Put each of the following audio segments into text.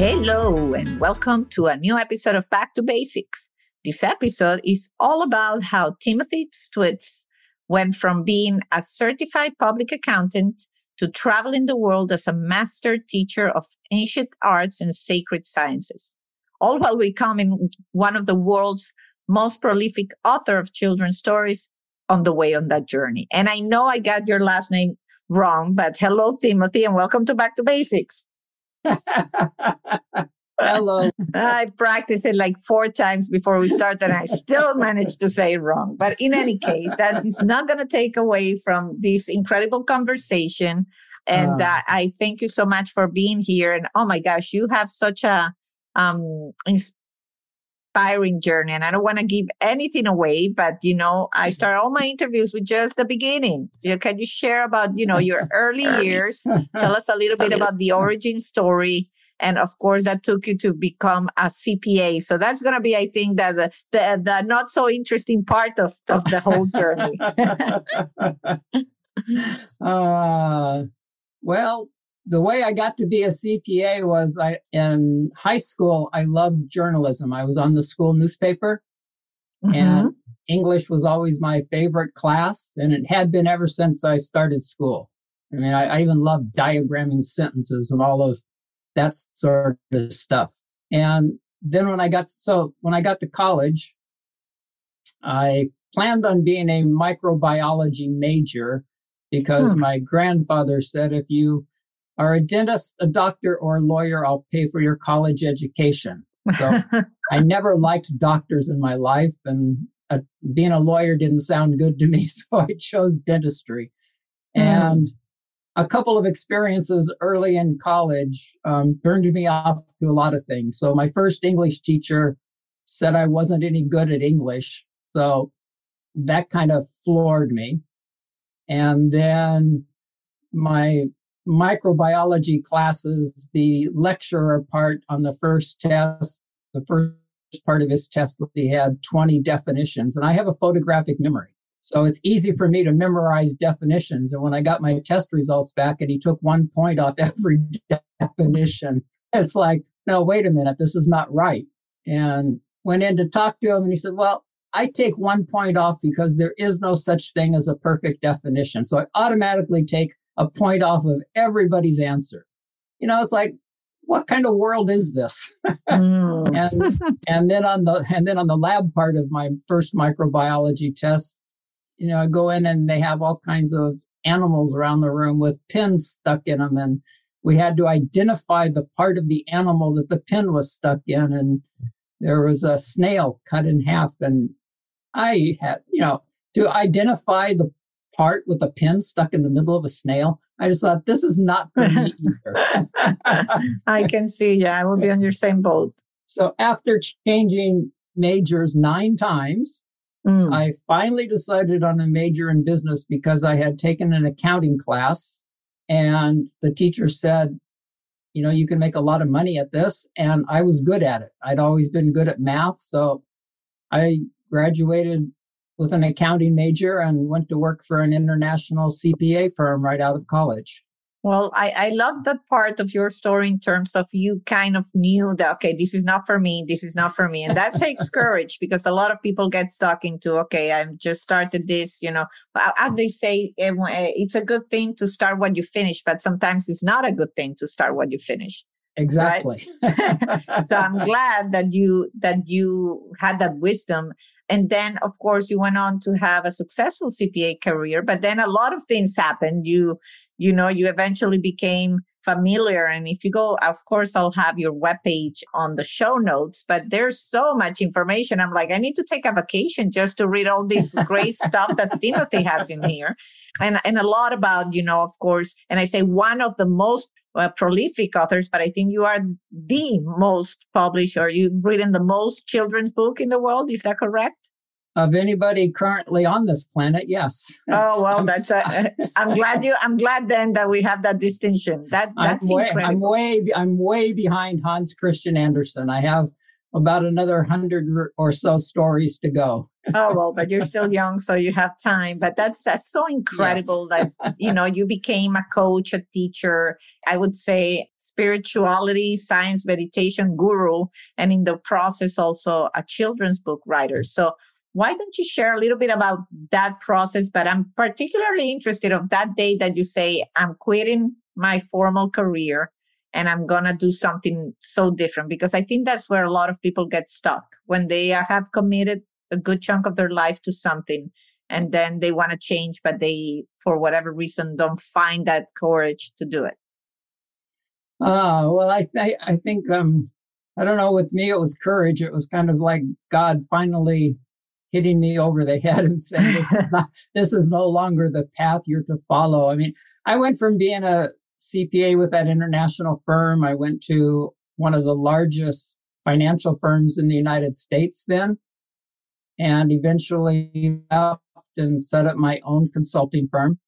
Hello, and welcome to a new episode of Back to Basics. This episode is all about how Timothy Switz went from being a certified public accountant to traveling the world as a master teacher of ancient arts and sacred sciences, all while becoming one of the world's most prolific author of children's stories on the way on that journey. And I know I got your last name wrong, but hello, Timothy, and welcome to Back to Basics. Hello. I practiced it like four times before we started, and I still managed to say it wrong. But in any case, that is not going to take away from this incredible conversation. And uh, uh, I thank you so much for being here. And oh my gosh, you have such a um, inspiring journey. And I don't want to give anything away, but you know, I mm-hmm. start all my interviews with just the beginning. Can you share about, you know, your early years? Tell us a little bit about the origin story. And of course, that took you to become a CPA. So that's going to be, I think, that the, the, the not so interesting part of, of the whole journey. uh, well, the way I got to be a CPA was I in high school I loved journalism. I was on the school newspaper mm-hmm. and English was always my favorite class and it had been ever since I started school. I mean I, I even loved diagramming sentences and all of that sort of stuff. And then when I got so when I got to college, I planned on being a microbiology major because hmm. my grandfather said if you are a dentist, a doctor, or a lawyer, I'll pay for your college education. So I never liked doctors in my life, and uh, being a lawyer didn't sound good to me, so I chose dentistry. Mm. And a couple of experiences early in college um, turned me off to a lot of things. So my first English teacher said I wasn't any good at English, so that kind of floored me. And then my microbiology classes, the lecturer part on the first test, the first part of his test, he had 20 definitions, and I have a photographic memory. So it's easy for me to memorize definitions. And when I got my test results back and he took one point off every definition, it's like, no, wait a minute, this is not right. And went in to talk to him and he said, well, I take one point off because there is no such thing as a perfect definition. So I automatically take a point off of everybody's answer. You know, it's like, what kind of world is this? mm. and and then on the and then on the lab part of my first microbiology test, you know, I go in and they have all kinds of animals around the room with pins stuck in them, and we had to identify the part of the animal that the pin was stuck in, and there was a snail cut in half, and I had, you know, to identify the part with a pin stuck in the middle of a snail. I just thought this is not for me either. I can see, yeah, I will be on your same boat. So after changing majors nine times, mm. I finally decided on a major in business because I had taken an accounting class and the teacher said, you know, you can make a lot of money at this. And I was good at it. I'd always been good at math. So I graduated with an accounting major and went to work for an international CPA firm right out of college. Well, I, I love that part of your story in terms of you kind of knew that, okay, this is not for me, this is not for me. And that takes courage because a lot of people get stuck into, okay, I've just started this, you know, as they say, eh, eh, it's a good thing to start what you finish, but sometimes it's not a good thing to start what you finish. Exactly. Right? so I'm glad that you, that you had that wisdom and then, of course, you went on to have a successful CPA career, but then a lot of things happened. You, you know, you eventually became familiar. And if you go, of course, I'll have your webpage on the show notes, but there's so much information. I'm like, I need to take a vacation just to read all this great stuff that Timothy has in here. And, and a lot about, you know, of course, and I say one of the most uh, prolific authors, but I think you are the most published or you've written the most children's book in the world. Is that correct? of anybody currently on this planet yes oh well that's a, i'm glad you i'm glad then that we have that distinction that that's I'm way, incredible. I'm way i'm way behind hans christian andersen i have about another hundred or so stories to go oh well but you're still young so you have time but that's that's so incredible yes. that you know you became a coach a teacher i would say spirituality science meditation guru and in the process also a children's book writer so why don't you share a little bit about that process? But I'm particularly interested of that day that you say, I'm quitting my formal career and I'm going to do something so different because I think that's where a lot of people get stuck when they have committed a good chunk of their life to something and then they want to change, but they, for whatever reason, don't find that courage to do it. Oh, well, I, th- I think, um, I don't know, with me, it was courage. It was kind of like God finally hitting me over the head and saying this is not this is no longer the path you're to follow. I mean, I went from being a CPA with that international firm, I went to one of the largest financial firms in the United States then, and eventually left and set up my own consulting firm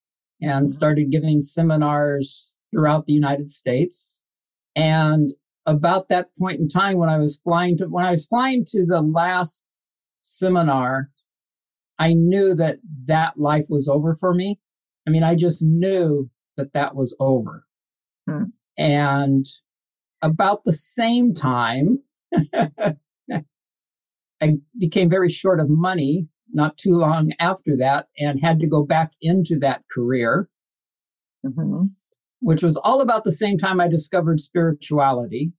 and mm-hmm. started giving seminars throughout the United States. And about that point in time when I was flying to when I was flying to the last seminar, I knew that that life was over for me. I mean, I just knew that that was over. Hmm. And about the same time, I became very short of money not too long after that and had to go back into that career, mm-hmm. which was all about the same time I discovered spirituality,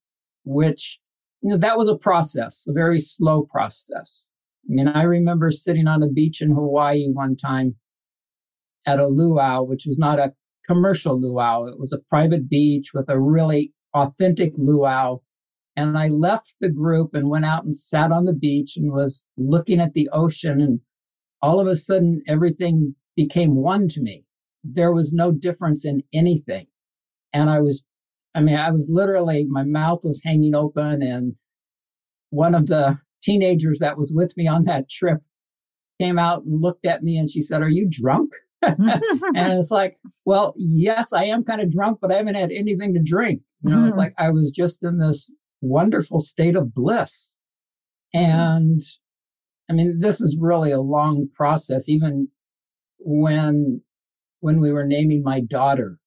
which, you know, that was a process, a very slow process. I mean, I remember sitting on a beach in Hawaii one time at a luau, which was not a commercial luau. It was a private beach with a really authentic luau. And I left the group and went out and sat on the beach and was looking at the ocean. And all of a sudden, everything became one to me. There was no difference in anything. And I was, I mean, I was literally, my mouth was hanging open. And one of the teenagers that was with me on that trip came out and looked at me and she said, Are you drunk? and it's like, well, yes, I am kind of drunk, but I haven't had anything to drink. You know, it's like I was just in this wonderful state of bliss. And I mean, this is really a long process. Even when when we were naming my daughter,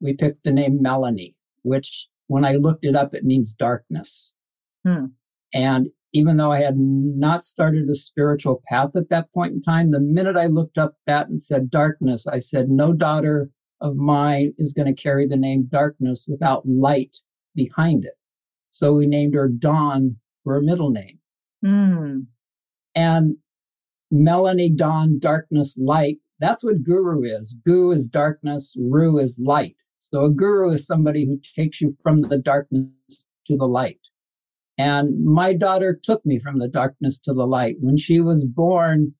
we picked the name Melanie, which when I looked it up, it means darkness. Hmm. And even though I had not started a spiritual path at that point in time, the minute I looked up that and said darkness, I said, no daughter of mine is going to carry the name darkness without light behind it. So we named her Dawn for a middle name. Mm. And Melanie, Dawn, darkness, light. That's what guru is. Gu is darkness, Ru is light. So a guru is somebody who takes you from the darkness to the light. And my daughter took me from the darkness to the light. When she was born,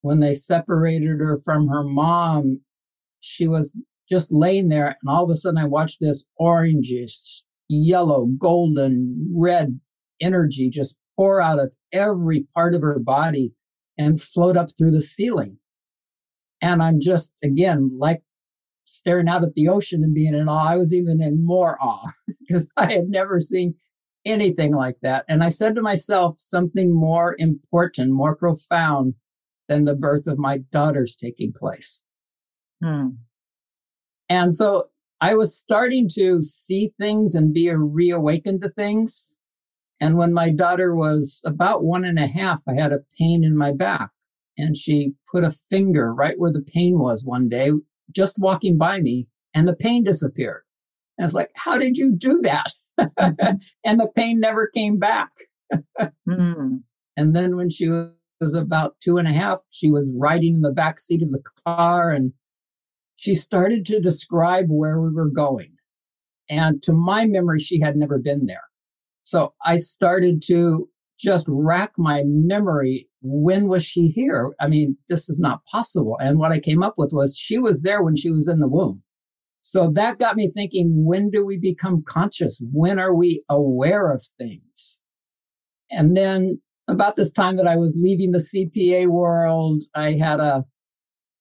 when they separated her from her mom, she was just laying there. And all of a sudden, I watched this orangish, yellow, golden, red energy just pour out of every part of her body and float up through the ceiling. And I'm just, again, like staring out at the ocean and being in awe. I was even in more awe because I had never seen anything like that. And I said to myself, something more important, more profound than the birth of my daughter's taking place. Hmm. And so I was starting to see things and be reawakened to things. And when my daughter was about one and a half, I had a pain in my back. And she put a finger right where the pain was one day, just walking by me, and the pain disappeared. And I was like, How did you do that? and the pain never came back. mm. And then when she was about two and a half, she was riding in the back seat of the car and she started to describe where we were going. And to my memory, she had never been there. So I started to just rack my memory. When was she here? I mean, this is not possible. And what I came up with was she was there when she was in the womb. So that got me thinking, when do we become conscious? When are we aware of things? And then about this time that I was leaving the CPA world, I had a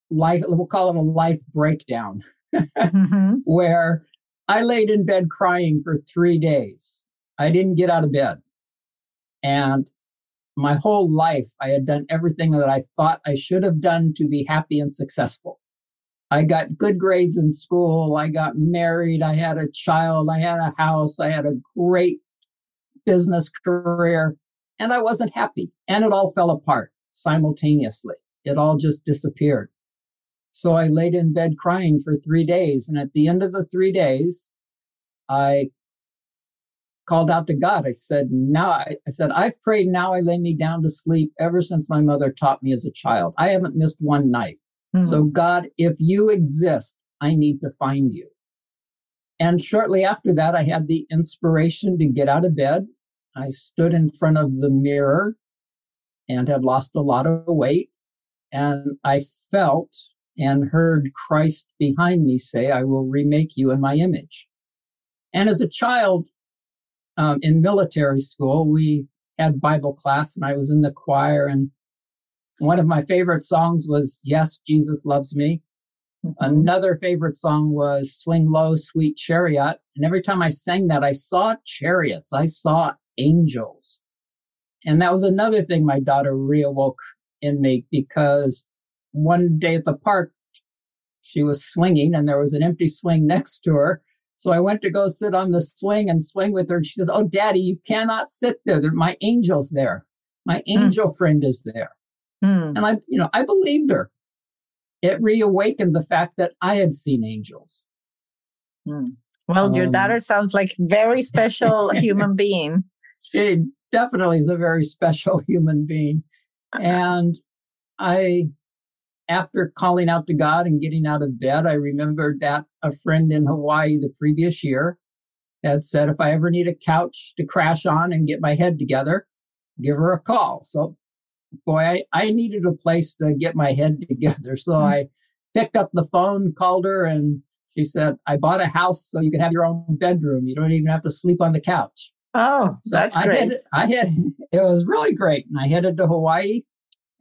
life, we'll call it a life breakdown, mm-hmm. where I laid in bed crying for three days. I didn't get out of bed. And my whole life, I had done everything that I thought I should have done to be happy and successful. I got good grades in school. I got married. I had a child. I had a house. I had a great business career and I wasn't happy. And it all fell apart simultaneously. It all just disappeared. So I laid in bed crying for three days. And at the end of the three days, I called out to God. I said, Now, I, I said, I've prayed, now I lay me down to sleep ever since my mother taught me as a child. I haven't missed one night. Mm-hmm. So, God, if you exist, I need to find you. And shortly after that, I had the inspiration to get out of bed I stood in front of the mirror and had lost a lot of weight. And I felt and heard Christ behind me say, I will remake you in my image. And as a child um, in military school, we had Bible class and I was in the choir. And one of my favorite songs was Yes, Jesus Loves Me. Mm-hmm. Another favorite song was Swing Low, Sweet Chariot. And every time I sang that, I saw chariots. I saw angels. And that was another thing my daughter reawoke in me because one day at the park, she was swinging and there was an empty swing next to her. So I went to go sit on the swing and swing with her. And she says, Oh, daddy, you cannot sit there. My angel's there. My hmm. angel mm. friend is there. Mm. And I, you know, I believed her. It reawakened the fact that I had seen angels. Mm. Well, um, your daughter sounds like very special human being she definitely is a very special human being. And I, after calling out to God and getting out of bed, I remembered that a friend in Hawaii the previous year had said, if I ever need a couch to crash on and get my head together, give her a call. So, boy, I, I needed a place to get my head together. So mm-hmm. I picked up the phone, called her, and she said, I bought a house so you can have your own bedroom. You don't even have to sleep on the couch. Oh, so that's I great. I had it was really great, and I headed to Hawaii.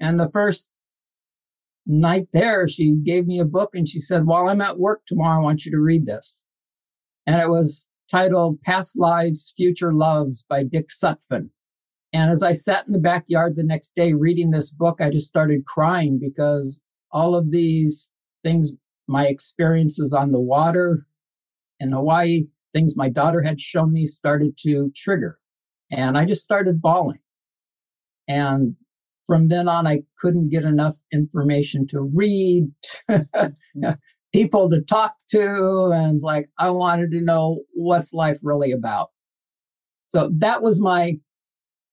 And the first night there, she gave me a book, and she said, "While I'm at work tomorrow, I want you to read this." And it was titled "Past Lives, Future Loves" by Dick Sutphin. And as I sat in the backyard the next day reading this book, I just started crying because all of these things, my experiences on the water in Hawaii, things my daughter had shown me started to trigger. And I just started bawling. And from then on, I couldn't get enough information to read, mm-hmm. people to talk to. And it's like, I wanted to know what's life really about. So that was my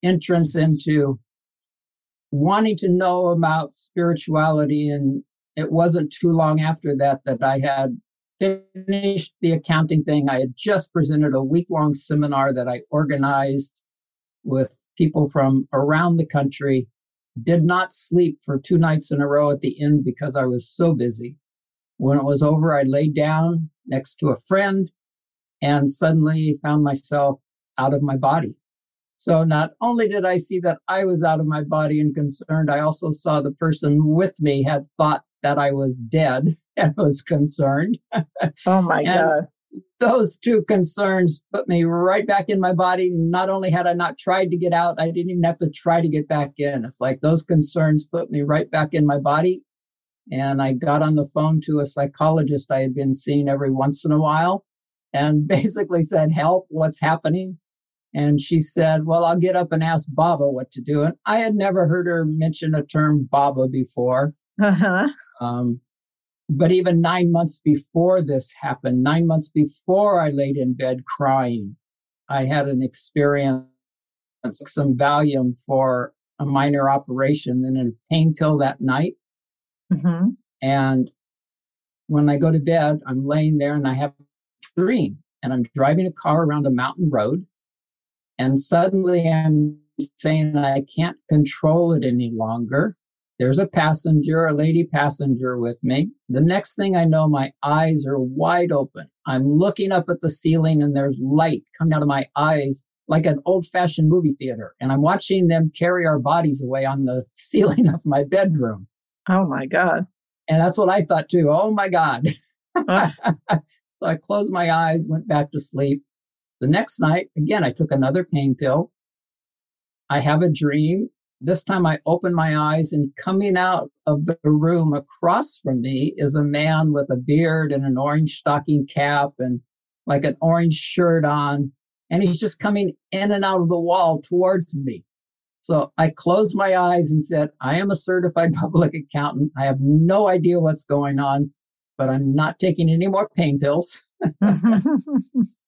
entrance into wanting to know about spirituality. And it wasn't too long after that that I had finished the accounting thing. I had just presented a week long seminar that I organized with people from around the country. Did not sleep for two nights in a row at the end because I was so busy. When it was over, I laid down next to a friend and suddenly found myself out of my body. So not only did I see that I was out of my body and concerned, I also saw the person with me had thought that I was dead and was concerned. Oh my God. Those two concerns put me right back in my body. Not only had I not tried to get out, I didn't even have to try to get back in. It's like those concerns put me right back in my body. And I got on the phone to a psychologist I had been seeing every once in a while and basically said, Help, what's happening? And she said, Well, I'll get up and ask Baba what to do. And I had never heard her mention a term Baba before. Uh-huh. Um, but even nine months before this happened, nine months before I laid in bed crying, I had an experience, some Valium for a minor operation and a pain pill that night. Mm-hmm. And when I go to bed, I'm laying there and I have a dream. and I'm driving a car around a mountain road. And suddenly I'm saying I can't control it any longer. There's a passenger, a lady passenger with me. The next thing I know, my eyes are wide open. I'm looking up at the ceiling and there's light coming out of my eyes like an old fashioned movie theater. And I'm watching them carry our bodies away on the ceiling of my bedroom. Oh my God. And that's what I thought too. Oh my God. so I closed my eyes, went back to sleep. The next night, again, I took another pain pill. I have a dream this time I open my eyes and coming out of the room across from me is a man with a beard and an orange stocking cap and like an orange shirt on. And he's just coming in and out of the wall towards me. So I closed my eyes and said, I am a certified public accountant. I have no idea what's going on, but I'm not taking any more pain pills.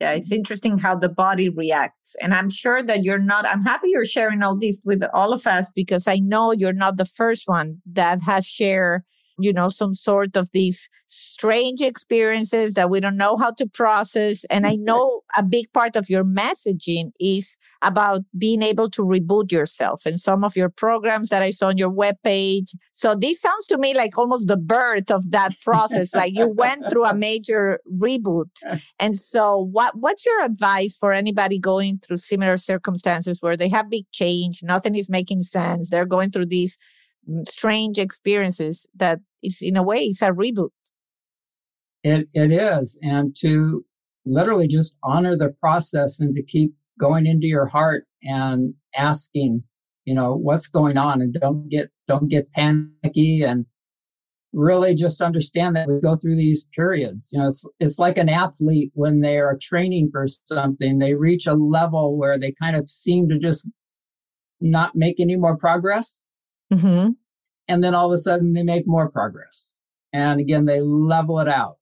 Yeah, it's mm-hmm. interesting how the body reacts. And I'm sure that you're not, I'm happy you're sharing all this with all of us because I know you're not the first one that has shared you know, some sort of these strange experiences that we don't know how to process. And I know a big part of your messaging is about being able to reboot yourself and some of your programs that I saw on your webpage. So this sounds to me like almost the birth of that process. like you went through a major reboot. And so what, what's your advice for anybody going through similar circumstances where they have big change, nothing is making sense, they're going through these Mm, strange experiences that is in a way it's a reboot. It, it is and to literally just honor the process and to keep going into your heart and asking you know what's going on and don't get don't get panicky and really just understand that we go through these periods. You know it's it's like an athlete when they are training for something they reach a level where they kind of seem to just not make any more progress Mm-hmm. And then all of a sudden they make more progress. And again, they level it out.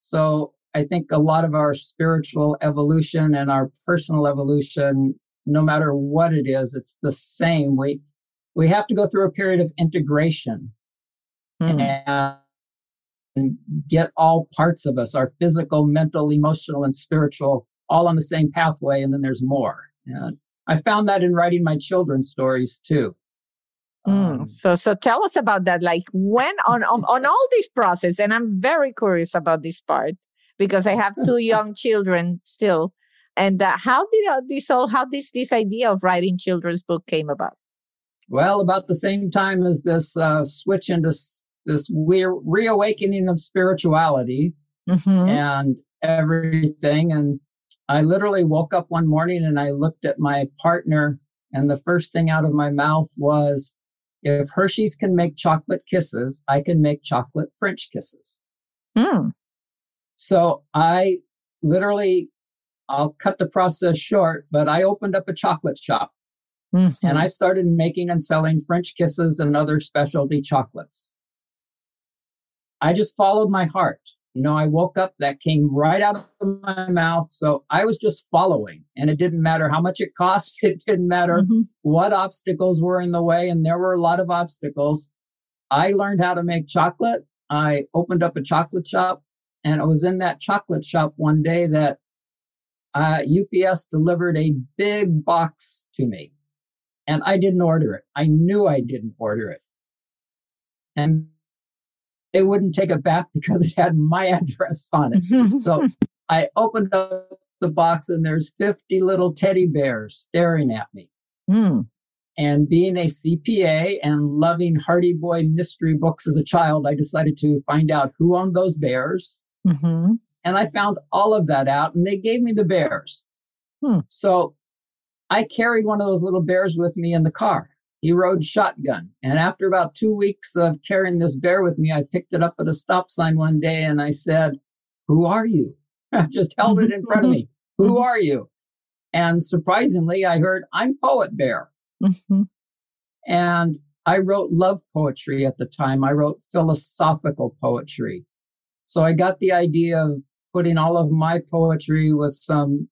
So I think a lot of our spiritual evolution and our personal evolution, no matter what it is, it's the same. We, we have to go through a period of integration mm. and get all parts of us, our physical, mental, emotional, and spiritual, all on the same pathway. And then there's more. And I found that in writing my children's stories too. Mm, um, so, so tell us about that. Like when on, on on all this process, and I'm very curious about this part because I have two young children still. And uh, how did uh, this all? How this this idea of writing children's book came about? Well, about the same time as this uh, switch into this weird reawakening of spirituality mm-hmm. and everything, and I literally woke up one morning and I looked at my partner, and the first thing out of my mouth was, if Hershey's can make chocolate kisses, I can make chocolate French kisses. Mm. So I literally, I'll cut the process short, but I opened up a chocolate shop mm-hmm. and I started making and selling French kisses and other specialty chocolates. I just followed my heart. You know, I woke up, that came right out of my mouth. So I was just following, and it didn't matter how much it cost. It didn't matter mm-hmm. what obstacles were in the way. And there were a lot of obstacles. I learned how to make chocolate. I opened up a chocolate shop, and it was in that chocolate shop one day that uh, UPS delivered a big box to me. And I didn't order it. I knew I didn't order it. And they wouldn't take it back because it had my address on it. so I opened up the box and there's 50 little teddy bears staring at me. Mm. And being a CPA and loving Hardy Boy mystery books as a child, I decided to find out who owned those bears. Mm-hmm. And I found all of that out and they gave me the bears. Hmm. So I carried one of those little bears with me in the car he rode shotgun. And after about two weeks of carrying this bear with me, I picked it up at a stop sign one day and I said, Who are you? I just held it in front of me. Who are you? And surprisingly, I heard, I'm Poet Bear. Mm-hmm. And I wrote love poetry at the time. I wrote philosophical poetry. So I got the idea of putting all of my poetry with some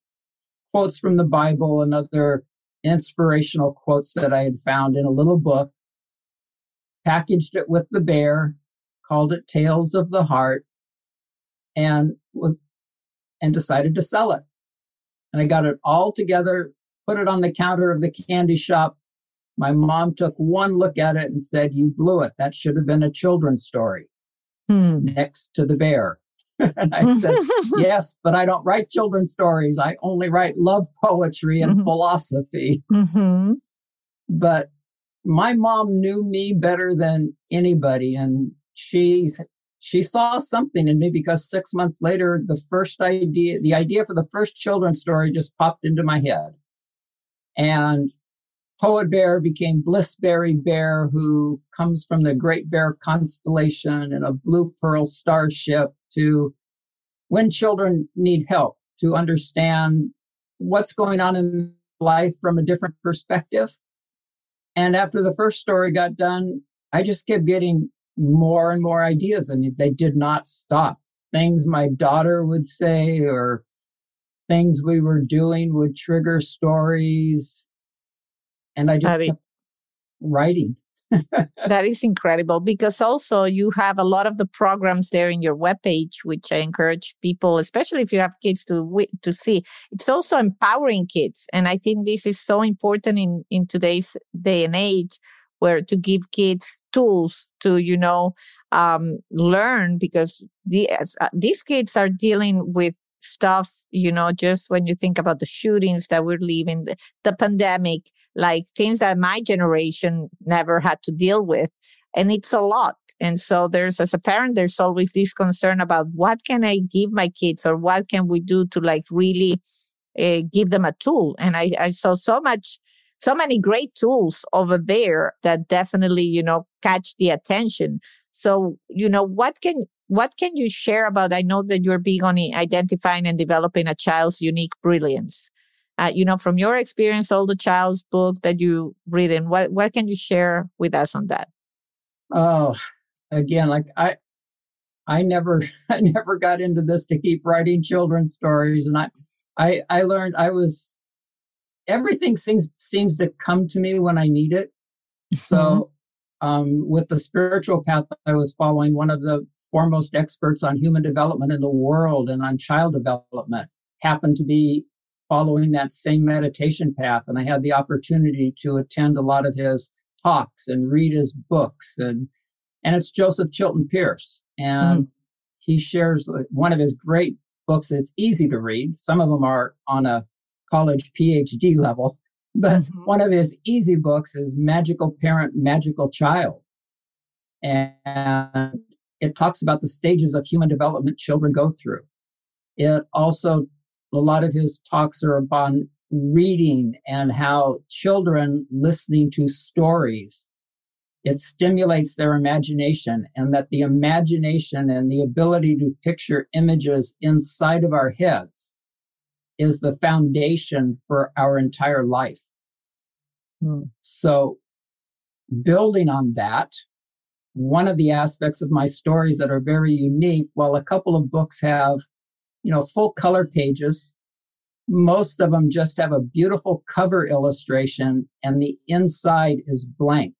quotes from the Bible and other inspirational quotes that I had found in a little book, packaged it with the bear, called it Tales of the Heart, and was and decided to sell it. And I got it all together, put it on the counter of the candy shop. My mom took one look at it and said, You blew it. That should have been a children's story hmm. next to the bear. And I said, Yes, but I don't write children's stories. I only write love poetry and mm-hmm. philosophy. Mm-hmm. But my mom knew me better than anybody. And she she saw something in me because six months later, the first idea, the idea for the first children's story just popped into my head. And Poet Bear became Blissberry Bear, who comes from the Great Bear constellation and a blue pearl starship to when children need help to understand what's going on in life from a different perspective. And after the first story got done, I just kept getting more and more ideas. I mean, they did not stop. Things my daughter would say or things we were doing would trigger stories. And I just kept writing. That is incredible because also you have a lot of the programs there in your webpage, which I encourage people, especially if you have kids to to see. It's also empowering kids, and I think this is so important in in today's day and age where to give kids tools to you know um, learn because the, uh, these kids are dealing with stuff you know just when you think about the shootings that we're living the, the pandemic like things that my generation never had to deal with and it's a lot and so there's as a parent there's always this concern about what can i give my kids or what can we do to like really uh, give them a tool and I, I saw so much so many great tools over there that definitely, you know, catch the attention. So, you know, what can what can you share about? I know that you're big on identifying and developing a child's unique brilliance. Uh, you know, from your experience, all the child's book that you read, and what what can you share with us on that? Oh, again, like I, I never, I never got into this to keep writing children's stories, and I, I, I learned I was everything seems seems to come to me when I need it. So, mm-hmm. um, with the spiritual path I was following, one of the foremost experts on human development in the world and on child development happened to be following that same meditation path, and I had the opportunity to attend a lot of his talks and read his books, and and it's Joseph Chilton Pearce, and mm. he shares one of his great books. It's easy to read. Some of them are on a college PhD level. But mm-hmm. one of his easy books is Magical Parent, Magical Child. And it talks about the stages of human development children go through. It also, a lot of his talks are about reading and how children listening to stories it stimulates their imagination and that the imagination and the ability to picture images inside of our heads is the foundation for our entire life. Hmm. So, building on that, one of the aspects of my stories that are very unique, while a couple of books have, you know, full color pages, most of them just have a beautiful cover illustration and the inside is blank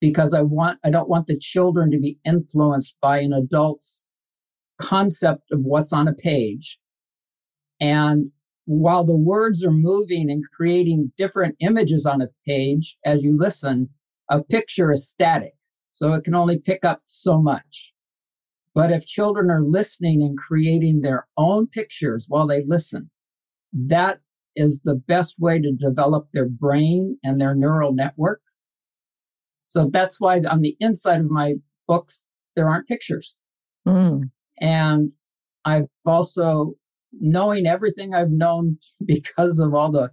because I want I don't want the children to be influenced by an adult's concept of what's on a page. And while the words are moving and creating different images on a page as you listen, a picture is static. So it can only pick up so much. But if children are listening and creating their own pictures while they listen, that is the best way to develop their brain and their neural network. So that's why on the inside of my books, there aren't pictures. Mm. And I've also knowing everything I've known because of all the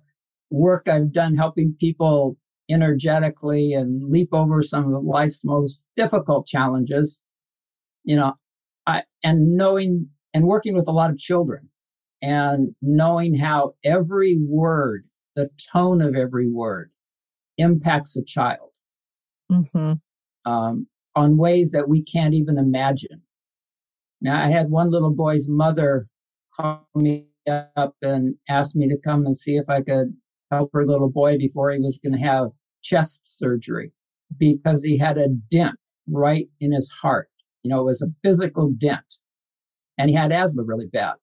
work I've done helping people energetically and leap over some of life's most difficult challenges, you know, I, and knowing and working with a lot of children and knowing how every word, the tone of every word impacts a child mm-hmm. um, on ways that we can't even imagine. Now, I had one little boy's mother call me up and asked me to come and see if I could help her little boy before he was going to have chest surgery because he had a dent right in his heart. You know, it was a physical dent and he had asthma really bad.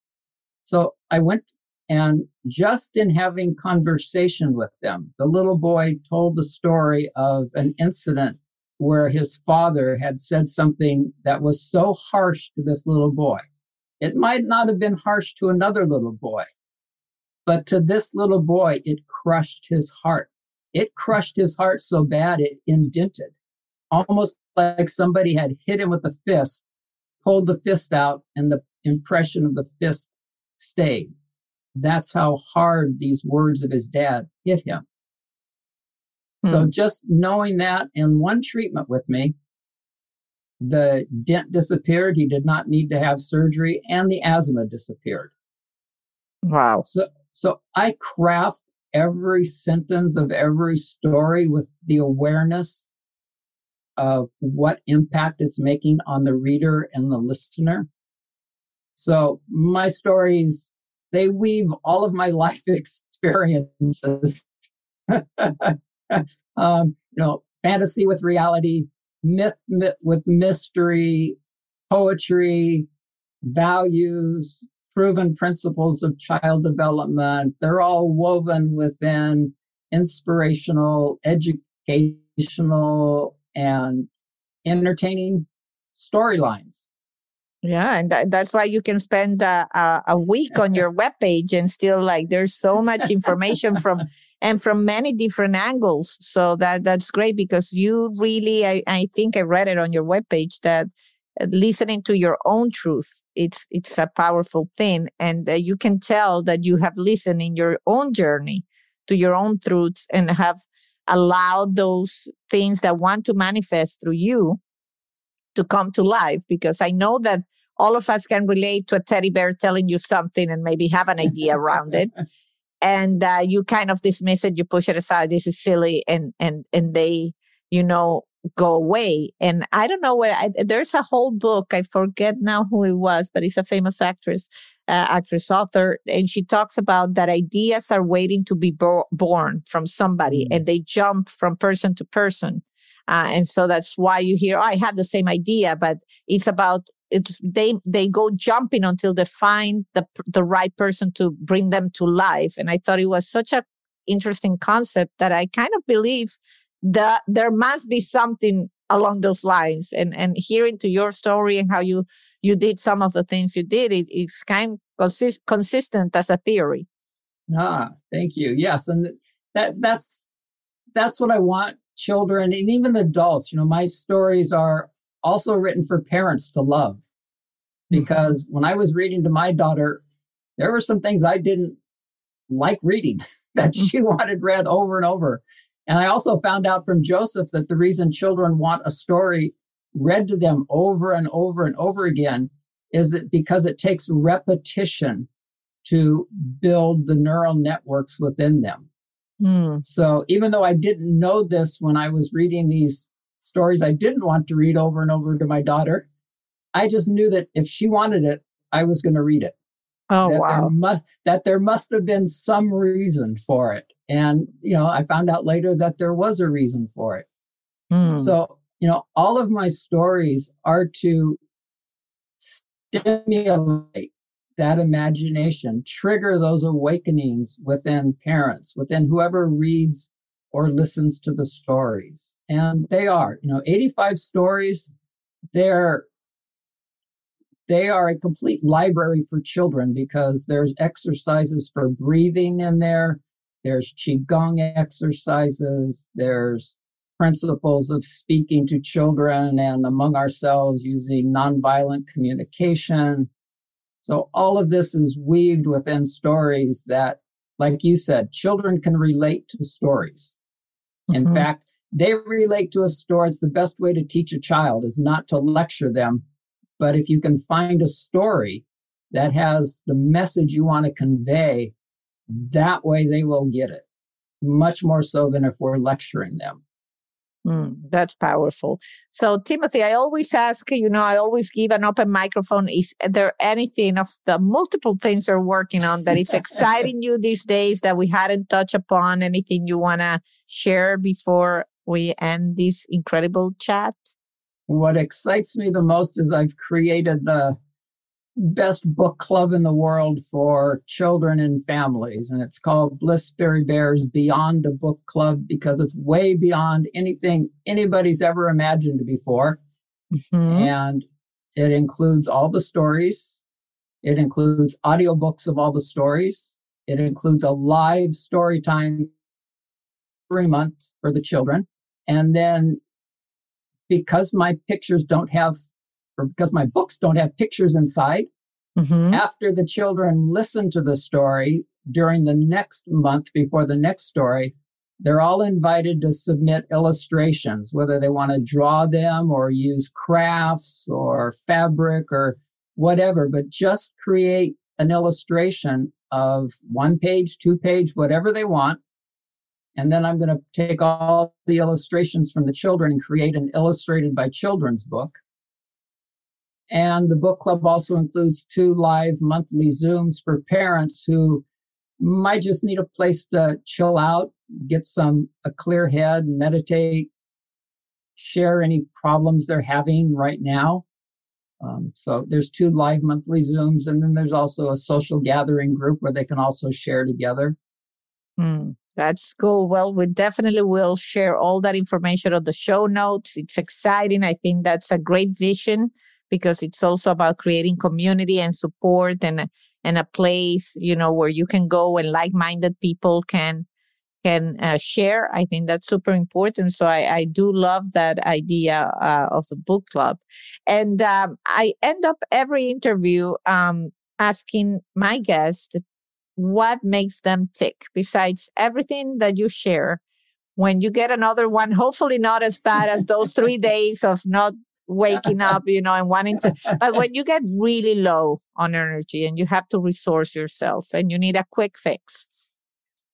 So I went and just in having conversation with them, the little boy told the story of an incident where his father had said something that was so harsh to this little boy. It might not have been harsh to another little boy, but to this little boy, it crushed his heart. It crushed his heart so bad it indented, almost like somebody had hit him with a fist, pulled the fist out, and the impression of the fist stayed. That's how hard these words of his dad hit him. So hmm. just knowing that in one treatment with me, the dent disappeared. He did not need to have surgery and the asthma disappeared. Wow. So, so I craft every sentence of every story with the awareness of what impact it's making on the reader and the listener. So my stories, they weave all of my life experiences um, you know, fantasy with reality, myth, myth with mystery, poetry, values, proven principles of child development. They're all woven within inspirational, educational, and entertaining storylines. Yeah, and that, that's why you can spend a, a, a week on your webpage and still like there's so much information from and from many different angles. So that that's great because you really, I, I think I read it on your webpage that uh, listening to your own truth it's it's a powerful thing and uh, you can tell that you have listened in your own journey to your own truths and have allowed those things that want to manifest through you to come to life because i know that all of us can relate to a teddy bear telling you something and maybe have an idea around it and uh, you kind of dismiss it you push it aside this is silly and and and they you know go away and i don't know where I, there's a whole book i forget now who it was but it's a famous actress uh, actress author and she talks about that ideas are waiting to be bo- born from somebody mm-hmm. and they jump from person to person uh, and so that's why you hear, oh, I had the same idea, but it's about it's they they go jumping until they find the the right person to bring them to life. And I thought it was such a interesting concept that I kind of believe that there must be something along those lines. And and hearing to your story and how you you did some of the things you did, it, it's kind of consist, consistent as a theory. Ah, thank you. Yes, and that that's that's what I want children and even adults. You know, my stories are also written for parents to love. Because when I was reading to my daughter, there were some things I didn't like reading that mm. she wanted read over and over. And I also found out from Joseph that the reason children want a story read to them over and over and over again is that because it takes repetition to build the neural networks within them. Mm. So even though I didn't know this when I was reading these stories I didn't want to read over and over to my daughter, I just knew that if she wanted it, I was going to read it. Oh that wow! There must that there must have been some reason for it, and you know I found out later that there was a reason for it. Mm. So you know all of my stories are to stimulate that imagination, trigger those awakenings within parents, within whoever reads or listens to the stories. And they are, you know, 85 stories, they're they are a complete library for children because there's exercises for breathing in there, there's qigong exercises, there's principles of speaking to children and among ourselves using nonviolent communication. So all of this is weaved within stories that, like you said, children can relate to stories. Mm-hmm. In fact, they relate to a story. It's the best way to teach a child is not to lecture them. But if you can find a story that has the message you want to convey, that way they will get it much more so than if we're lecturing them. Mm, that's powerful. So, Timothy, I always ask, you know, I always give an open microphone. Is there anything of the multiple things you're working on that is exciting you these days that we hadn't touched upon? Anything you want to share before we end this incredible chat? What excites me the most is I've created the best book club in the world for children and families. And it's called Blissberry Bears Beyond the Book Club because it's way beyond anything anybody's ever imagined before. Mm-hmm. And it includes all the stories. It includes audiobooks of all the stories. It includes a live story time every month for the children. And then because my pictures don't have or because my books don't have pictures inside. Mm-hmm. After the children listen to the story during the next month before the next story, they're all invited to submit illustrations, whether they want to draw them or use crafts or fabric or whatever, but just create an illustration of one page, two page, whatever they want. And then I'm going to take all the illustrations from the children and create an illustrated by children's book. And the book club also includes two live monthly Zooms for parents who might just need a place to chill out, get some a clear head, meditate, share any problems they're having right now. Um, so there's two live monthly Zooms, and then there's also a social gathering group where they can also share together. Mm, that's cool. Well, we definitely will share all that information on the show notes. It's exciting. I think that's a great vision because it's also about creating community and support and and a place you know where you can go and like-minded people can can uh, share. I think that's super important. So i, I do love that idea uh, of the book club. And um, i end up every interview um, asking my guest what makes them tick besides everything that you share. When you get another one hopefully not as bad as those three days of not waking up, you know, and wanting to. But when you get really low on energy and you have to resource yourself and you need a quick fix,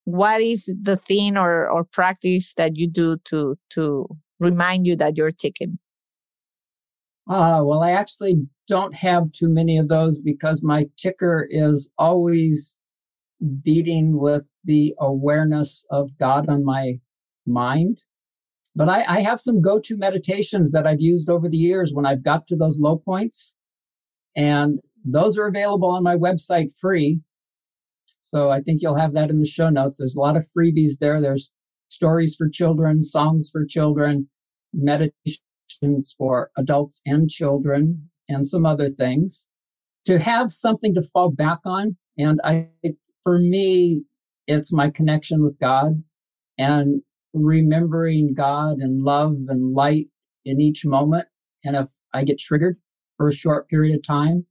what is the thing or, or practice that you do to to remind you that you're ticking? Uh, well, I actually don't have too many of those because my ticker is always beating with the awareness of God on my mind. But I, I have some go to meditations that I've used over the years when I've got to those low points. And those are available on my website free. So I think you'll have that in the show notes. There's a lot of freebies there. There's stories for children, songs for children, meditations for adults and children, and some other things to have something to fall back on. And I, for me, it's my connection with God. And remembering God and love and light in each moment. And if I get triggered for a short period of time,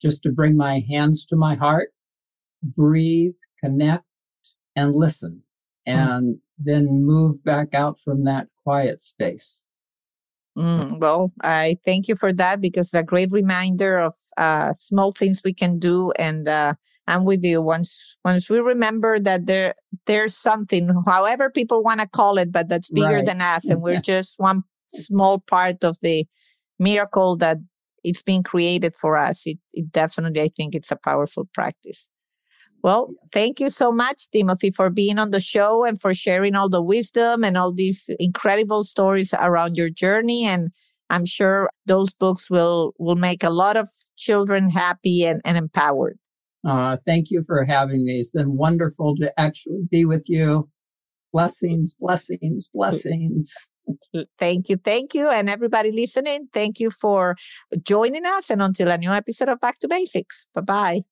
just to bring my hands to my heart, breathe, connect, and listen, and then move back out from that quiet space. Mm, well, I thank you for that because it's a great reminder of uh, small things we can do. And uh, I'm with you. Once once we remember that there there's something, however people want to call it, but that's bigger right. than us, and we're just one small part of the miracle that it's been created for us. It, it definitely, I think, it's a powerful practice. Well, yes. thank you so much, Timothy, for being on the show and for sharing all the wisdom and all these incredible stories around your journey. And I'm sure those books will will make a lot of children happy and, and empowered. Uh, thank you for having me. It's been wonderful to actually be with you. Blessings, blessings, blessings. Thank you. Thank you. And everybody listening, thank you for joining us. And until a new episode of Back to Basics. Bye bye.